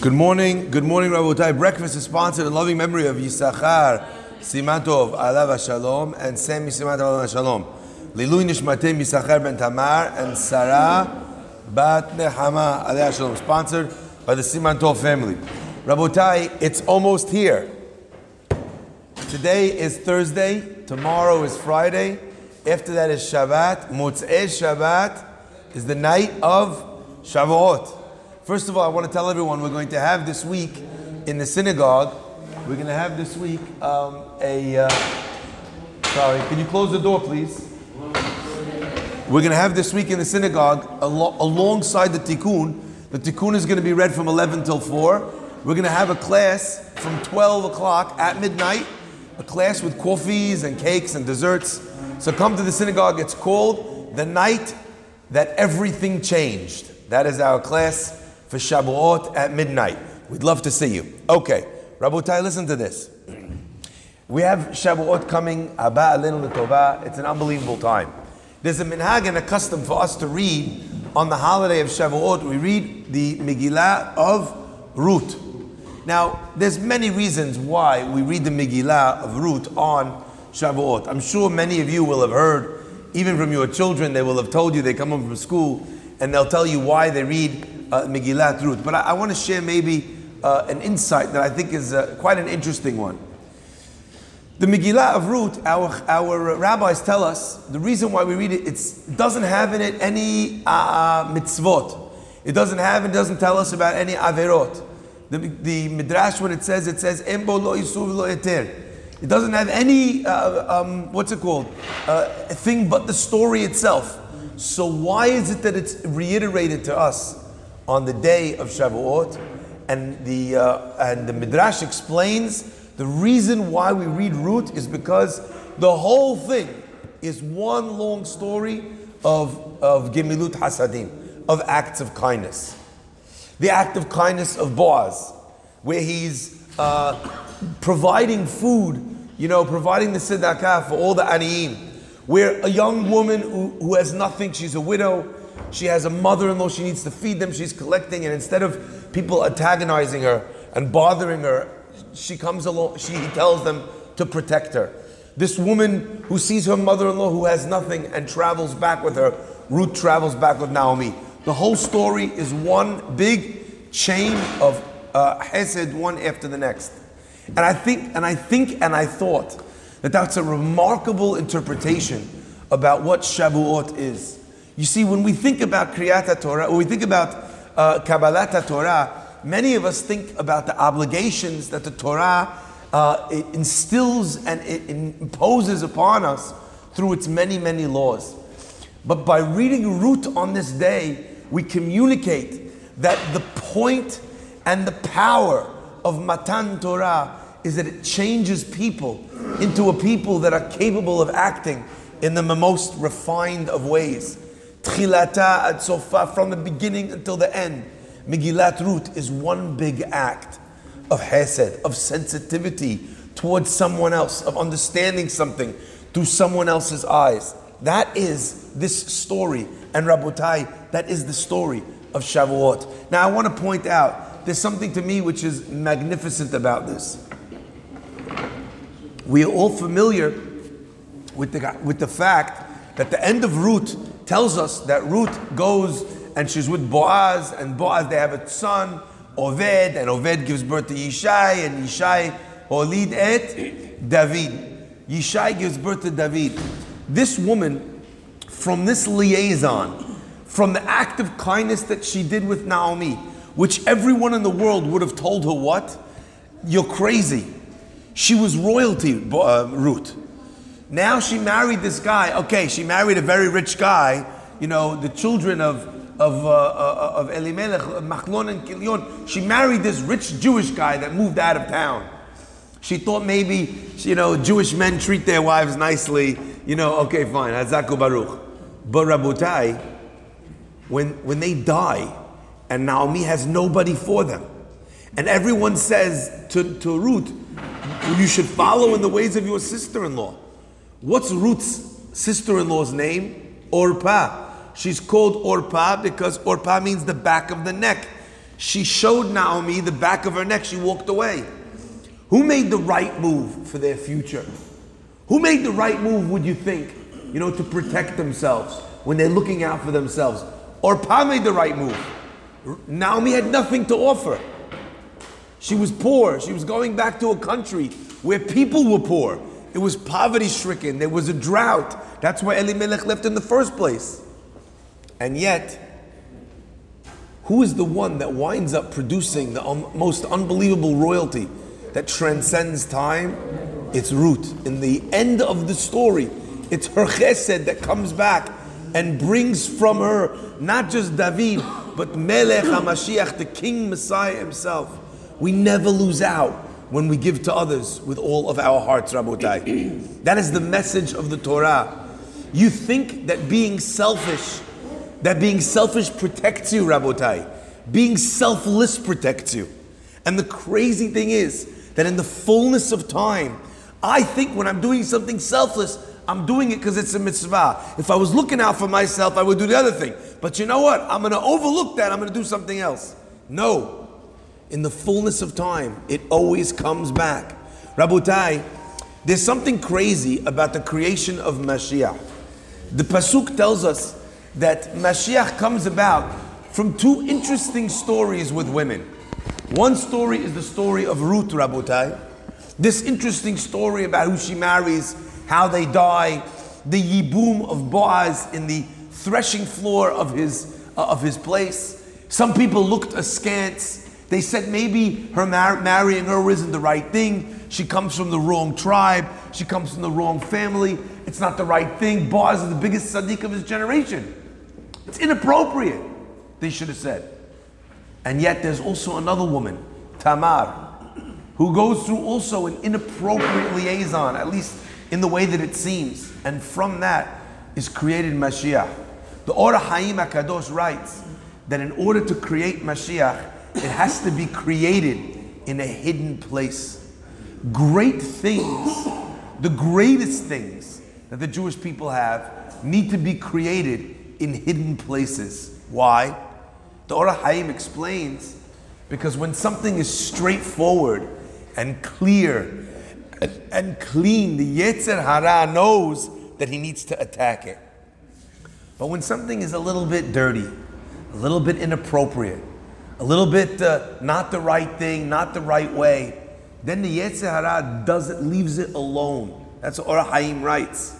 Good morning, good morning, Rabotai. Breakfast is sponsored in loving memory of Yisachar Simantov Alav Shalom and Sami Simantov Alav Shalom. Lilui Nishmatim Yisachar Ben Tamar and Sarah Bat Nehama Alav Shalom. Sponsored by the Simantov family. Rabotai, it's almost here. Today is Thursday. Tomorrow is Friday. After that is Shabbat. Motzei Shabbat is the night of Shavuot. First of all, I want to tell everyone we're going to have this week in the synagogue. We're going to have this week um, a. Uh, sorry, can you close the door, please? We're going to have this week in the synagogue al- alongside the tikkun. The tikkun is going to be read from 11 till 4. We're going to have a class from 12 o'clock at midnight, a class with coffees and cakes and desserts. So come to the synagogue. It's called The Night That Everything Changed. That is our class for Shavuot at midnight. We'd love to see you. Okay, Rabotai, listen to this. We have Shavuot coming, Abba Alinu L'Tova. It's an unbelievable time. There's a minhag and a custom for us to read on the holiday of Shavuot. We read the Megillah of Ruth. Now, there's many reasons why we read the Megillah of Ruth on Shavuot. I'm sure many of you will have heard, even from your children, they will have told you they come home from school and they'll tell you why they read uh, Megillat Ruth. But I, I want to share maybe uh, an insight that I think is uh, quite an interesting one. The Megillah of Ruth, our, our rabbis tell us the reason why we read it, it doesn't have in it any uh, mitzvot. It doesn't have, and doesn't tell us about any averot. The, the midrash, when it says, it says, Embo lo yisuv lo eter. It doesn't have any, uh, um, what's it called, uh, thing but the story itself. So why is it that it's reiterated to us on the day of Shavuot? And the, uh, and the midrash explains the reason why we read Ruth is because the whole thing is one long story of, of Gemilut Hasadim, of acts of kindness. The act of kindness of Boaz, where he's uh, providing food, you know, providing the tzedakah for all the aniyim. Where a young woman who, who has nothing, she's a widow, she has a mother-in-law, she needs to feed them, she's collecting, and instead of people antagonizing her and bothering her, she comes along, she tells them to protect her. This woman who sees her mother-in-law who has nothing and travels back with her, Ruth travels back with Naomi. The whole story is one big chain of uh, hesed, one after the next. And I think, and I think, and I thought that that's a remarkable interpretation about what Shavuot is. You see, when we think about Kriyat Torah, when we think about uh, Kabbalat Torah, many of us think about the obligations that the Torah uh, instills and it imposes upon us through its many, many laws. But by reading Ruth on this day, we communicate that the point and the power of Matan Torah is that it changes people into a people that are capable of acting in the most refined of ways. Tchilata ad sofa, from the beginning until the end. Megillat Ruth is one big act of hesed, of sensitivity towards someone else, of understanding something through someone else's eyes. That is this story. And Rabotai, that is the story of Shavuot. Now I want to point out, there's something to me which is magnificent about this. We are all familiar with the, with the fact that the end of Ruth tells us that Ruth goes and she's with Boaz, and Boaz, they have a son, Oved, and Oved gives birth to Yishai, and Yishai Holid et David. Yishai gives birth to David. This woman, from this liaison, from the act of kindness that she did with Naomi, which everyone in the world would have told her what? You're crazy. She was royalty, uh, Ruth. Now she married this guy. Okay, she married a very rich guy. You know, the children of of uh, uh, of Elimelech, Machlon and Kilion. She married this rich Jewish guy that moved out of town. She thought maybe you know Jewish men treat their wives nicely. You know, okay, fine, Hazaku Baruch. But Rabotai, when when they die, and Naomi has nobody for them, and everyone says to, to Ruth, you should follow in the ways of your sister-in-law. What's Ruth's sister-in-law's name? Orpah. She's called Orpah because Orpah means the back of the neck. She showed Naomi the back of her neck. She walked away. Who made the right move for their future? Who made the right move, would you think, you know, to protect themselves when they're looking out for themselves? Orpah made the right move. Naomi had nothing to offer. She was poor. She was going back to a country where people were poor. It was poverty stricken. There was a drought. That's why Elimelech left in the first place. And yet, who is the one that winds up producing the um, most unbelievable royalty that transcends time? It's Ruth. In the end of the story, it's her chesed that comes back and brings from her not just David, but Melech HaMashiach, the King Messiah himself. We never lose out when we give to others with all of our hearts, Rabotai. that is the message of the Torah. You think that being selfish, that being selfish protects you, Rabotai. Being selfless protects you. And the crazy thing is that in the fullness of time, I think when I'm doing something selfless, I'm doing it because it's a mitzvah. If I was looking out for myself, I would do the other thing. But you know what? I'm going to overlook that. I'm going to do something else. No in the fullness of time, it always comes back. Rabotai, there's something crazy about the creation of Mashiach. The Pasuk tells us that Mashiach comes about from two interesting stories with women. One story is the story of Ruth Rabotai. This interesting story about who she marries, how they die, the yibum of Boaz in the threshing floor of his, uh, of his place. Some people looked askance they said maybe her mar- marrying her isn't the right thing. She comes from the wrong tribe. She comes from the wrong family. It's not the right thing. Boaz is the biggest tzaddik of his generation. It's inappropriate, they should have said. And yet there's also another woman, Tamar, who goes through also an inappropriate liaison, at least in the way that it seems. And from that is created Mashiach. The Or HaHaim HaKadosh writes that in order to create Mashiach, it has to be created in a hidden place. Great things, the greatest things that the Jewish people have, need to be created in hidden places. Why? The Or HaHaim explains because when something is straightforward and clear and, and clean, the Yetzer Hara knows that he needs to attack it. But when something is a little bit dirty, a little bit inappropriate, a little bit uh, not the right thing, not the right way, then the Yetzer Hara does it, leaves it alone. That's what Or HaHaim writes.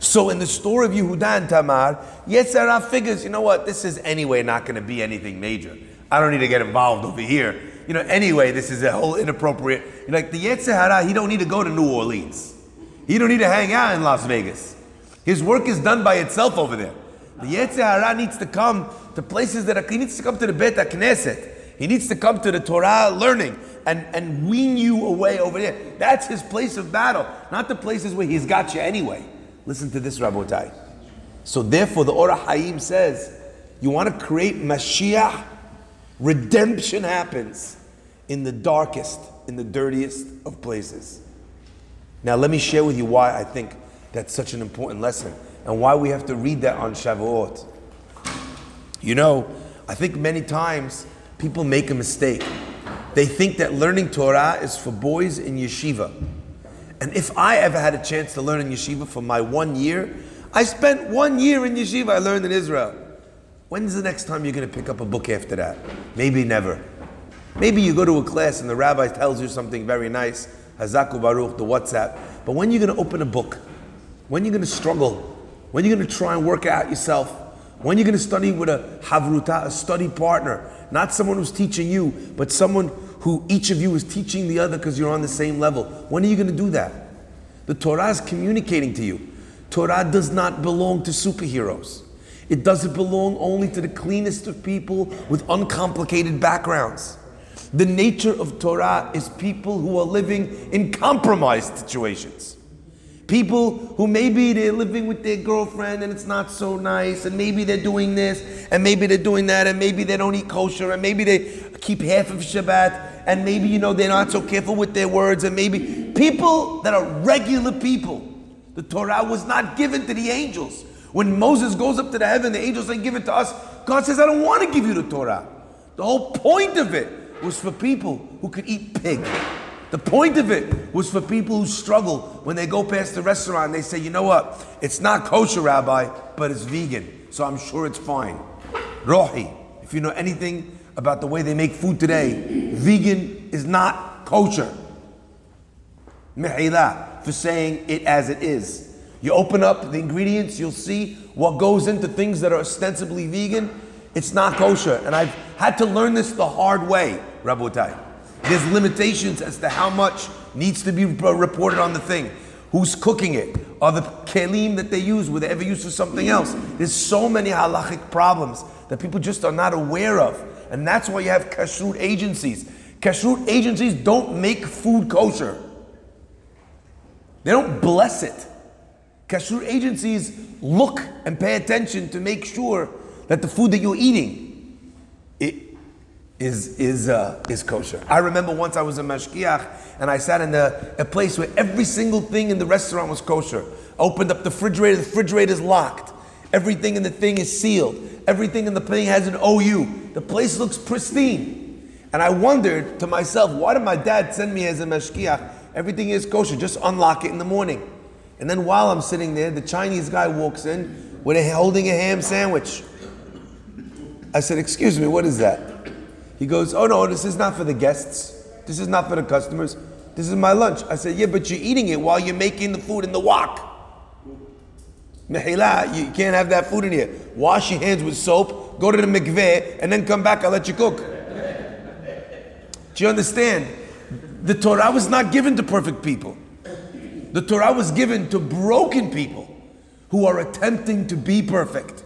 So in the story of Yehuda and Tamar, Yetzer Hara figures, you know what, this is anyway not going to be anything major. I don't need to get involved over here. You know, anyway, this is a whole inappropriate. You know, like the Yetzer Hara, he don't need to go to New Orleans. He don't need to hang out in Las Vegas. His work is done by itself over there. The Yetzer Hara needs to come to places that he needs to come to the Bet Knesset. He needs to come to the Torah learning and, and wean you away over there. That's his place of battle, not the places where he's got you anyway. Listen to this, Rabotai. So therefore, the Or HaHaim says, you want to create Mashiach, redemption happens in the darkest, in the dirtiest of places. Now, let me share with you why I think that's such an important lesson and why we have to read that on Shavuot. You know, I think many times people make a mistake. They think that learning Torah is for boys in yeshiva. And if I ever had a chance to learn in yeshiva for my one year, I spent one year in yeshiva, I learned in Israel. When's the next time you're going to pick up a book after that? Maybe never. Maybe you go to a class and the rabbi tells you something very nice, Hazaku Baruch, the WhatsApp. But when are you going to open a book? When are you going to struggle? When are you going to try and work out yourself? When are you going to study with a havruta, a study partner? Not someone who's teaching you, but someone who each of you is teaching the other because you're on the same level. When are you going to do that? The Torah is communicating to you. Torah does not belong to superheroes. It doesn't belong only to the cleanest of people with uncomplicated backgrounds. The nature of Torah is people who are living in compromised situations. People who maybe they're living with their girlfriend and it's not so nice, and maybe they're doing this, and maybe they're doing that, and maybe they don't eat kosher, and maybe they keep half of Shabbat, and maybe you know they're not so careful with their words, and maybe people that are regular people. The Torah was not given to the angels. When Moses goes up to the heaven, the angels say, Give it to us. God says, I don't want to give you the Torah. The whole point of it was for people who could eat pig. The point of it was for people who struggle when they go past the restaurant and they say, you know what, it's not kosher, Rabbi, but it's vegan, so I'm sure it's fine. Rohi, if you know anything about the way they make food today, vegan is not kosher. Mehila, for saying it as it is. You open up the ingredients, you'll see what goes into things that are ostensibly vegan. It's not kosher. And I've had to learn this the hard way, Rabbi Rabotai. There's limitations as to how much needs to be reported on the thing. Who's cooking it? Are the kelim that they use, were they ever used for something else? There's so many halachic problems that people just are not aware of. And that's why you have kashrut agencies. Kashrut agencies don't make food kosher. They don't bless it. Kashrut agencies look and pay attention to make sure that the food that you're eating is is uh, is kosher. I remember once I was in mashgiach and I sat in the, a place where every single thing in the restaurant was kosher. Opened up the refrigerator, the refrigerator is locked. Everything in the thing is sealed. Everything in the thing has an OU. The place looks pristine. And I wondered to myself, why did my dad send me as a mashgiach? Everything is kosher. Just unlock it in the morning. And then while I'm sitting there, the Chinese guy walks in with a, holding a ham sandwich. I said, Excuse me, what is that? He goes, Oh no, this is not for the guests. This is not for the customers. This is my lunch. I said, Yeah, but you're eating it while you're making the food in the wok. Mehila, you can't have that food in here. Wash your hands with soap, go to the mikveh, and then come back. I'll let you cook. Do you understand? The Torah was not given to perfect people. The Torah was given to broken people who are attempting to be perfect.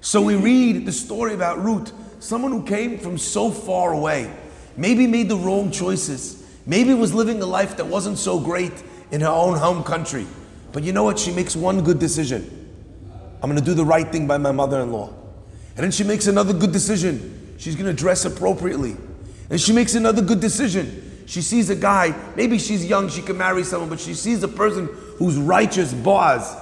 So we read the story about Ruth, someone who came from so far away, maybe made the wrong choices, maybe was living a life that wasn't so great in her own home country. But you know what? She makes one good decision. I'm going to do the right thing by my mother in law. And then she makes another good decision. She's going to dress appropriately. And she makes another good decision. She sees a guy, maybe she's young, she can marry someone, but she sees a person who's righteous, Boaz,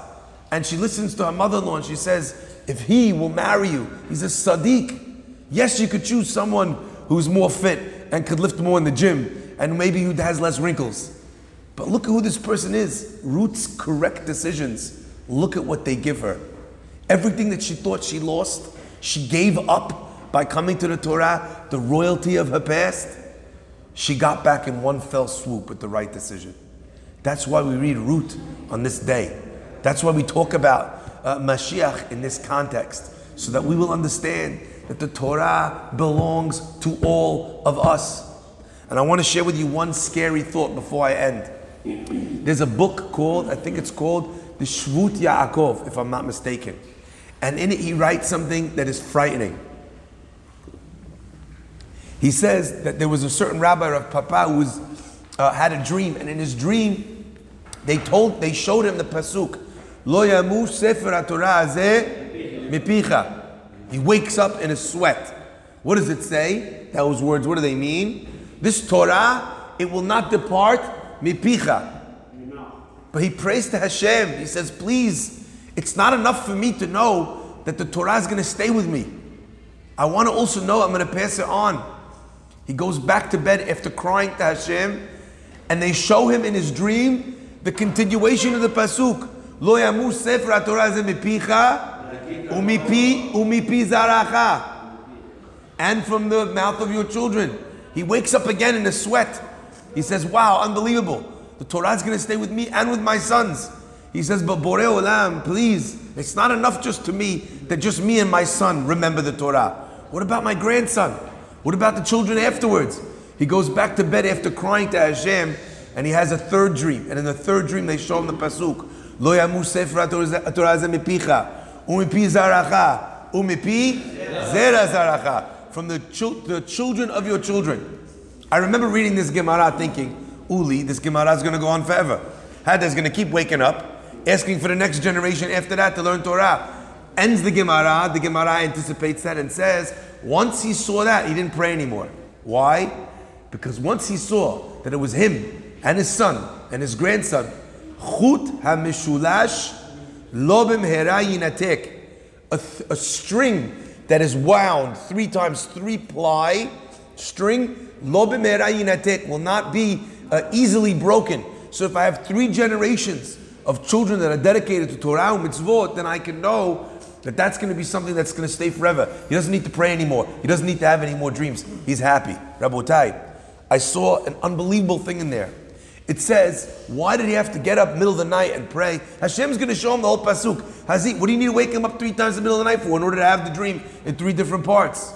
and she listens to her mother in law and she says, If he will marry you, he's a tzaddik. Yes, you could choose someone who's more fit and could lift more in the gym and maybe who has less wrinkles. But look at who this person is. Ruth's correct decisions. Look at what they give her. Everything that she thought she lost, she gave up by coming to the Torah, the royalty of her past she got back in one fell swoop with the right decision. That's why we read Ruth on this day. That's why we talk about uh, Mashiach in this context, so that we will understand that the Torah belongs to all of us. And I want to share with you one scary thought before I end. There's a book called, I think it's called the Shvut Yaakov, if I'm not mistaken. And in it, he writes something that is frightening. He says that there was a certain rabbi of Papa who was, uh, had a dream, and in his dream, they told, they showed him the pasuk, Lo yamu sefer Torah mipicha. He wakes up in a sweat. What does it say? Those words, what do they mean? This Torah, it will not depart mipicha. But he prays to Hashem. He says, please, it's not enough for me to know that the Torah is going to stay with me. I want to also know I'm going to pass it on. He goes back to bed after crying to Hashem, and they show him in his dream the continuation of the pasuk. Lo yamu sefer Torah mipicha umipi umipi zaracha. And from the mouth of your children. He wakes up again in a sweat. He says, Wow, unbelievable. The Torah is going to stay with me and with my sons. He says, But Borei Olam, please, it's not enough just to me that just me and my son remember the Torah. What about my grandson? What about the children afterwards? He goes back to bed after crying to Hashem, and he has a third dream. And in the third dream, they show him the pasuk: Lo yamu sefer umipi zaracha, umipi zera zaracha. From the, the children of your children. I remember reading this Gemara thinking, Uli, this Gemara is going to go on forever. is going to keep waking up, asking for the next generation after that to learn Torah. Ends the Gemara, the Gemara anticipates that and says, once he saw that, he didn't pray anymore. Why? Because once he saw that it was him and his son and his grandson, Chut HaMishulash Hera Yinatek, a a string that is wound three times three ply string, lo b'me'era will not be uh, easily broken. So if I have three generations of children that are dedicated to Torah and mitzvot, then I can know that that's going to be something that's going to stay forever. He doesn't need to pray anymore. He doesn't need to have any more dreams. He's happy. Rabotai, I saw an unbelievable thing in there. It says, why did he have to get up middle of the night and pray? Hashem's going to show him the whole pasuk. What do you need to wake him up three times in the middle of the night for in order to have the dream in three different parts?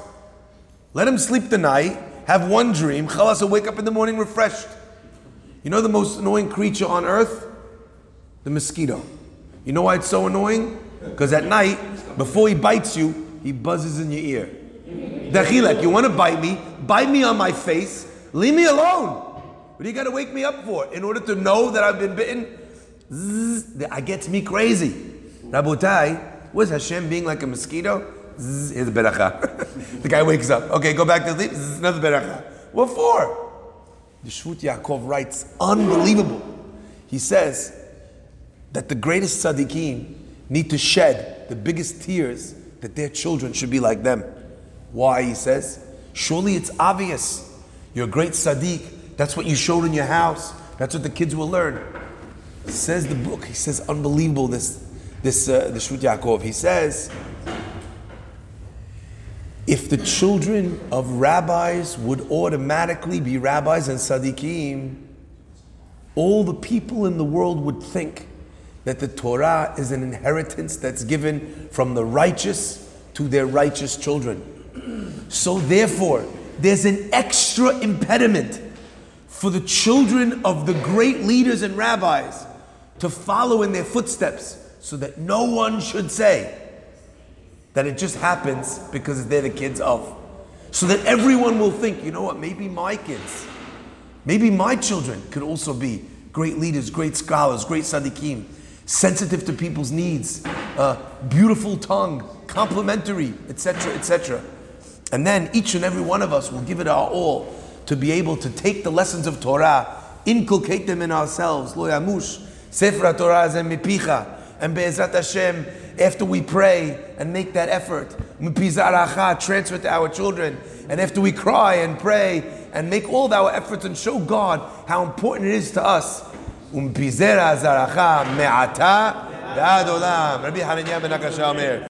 Let him sleep the night, have one dream, chalas will wake up in the morning refreshed. You know the most annoying creature on earth? The mosquito. You know why it's so annoying? Because at night, before he bites you, he buzzes in your ear. Dachilek, you want to bite me? Bite me on my face. Leave me alone. What do you got to wake me up for? In order to know that I've been bitten? Zzz, I gets me crazy. Rabotai, was Hashem being like a mosquito? Zzz, here's a beracha. the guy wakes up. Okay, go back to sleep. Zzz, another beracha. What for? The Shvut Yaakov writes, unbelievable. He says that the greatest tzaddikim need to shed the biggest tears that their children should be like them. Why, he says? Surely it's obvious. You're great tzaddik. That's what you showed in your house. That's what the kids will learn. Says the book. He says, unbelievable. This, this, uh, the Shvut Yaakov. He says, if the children of rabbis would automatically be rabbis and tzaddikim, all the people in the world would think that the Torah is an inheritance that's given from the righteous to their righteous children. So therefore, there's an extra impediment for the children of the great leaders and rabbis to follow in their footsteps so that no one should say that it just happens because they're the kids of. So that everyone will think, you know what, maybe my kids, maybe my children could also be great leaders, great scholars, great tzaddikim, sensitive to people's needs, uh, beautiful tongue, complimentary, etc., etc. And then each and every one of us will give it our all to be able to take the lessons of Torah, inculcate them in ourselves. Lo yamush, Sefer Torah Zem mipicha, and Be'ezrat Hashem, after we pray and make that effort, transfer to our children, and after we cry and pray and make all of our efforts and show God how important it is to us, Rabbi Hananiah ben Akashya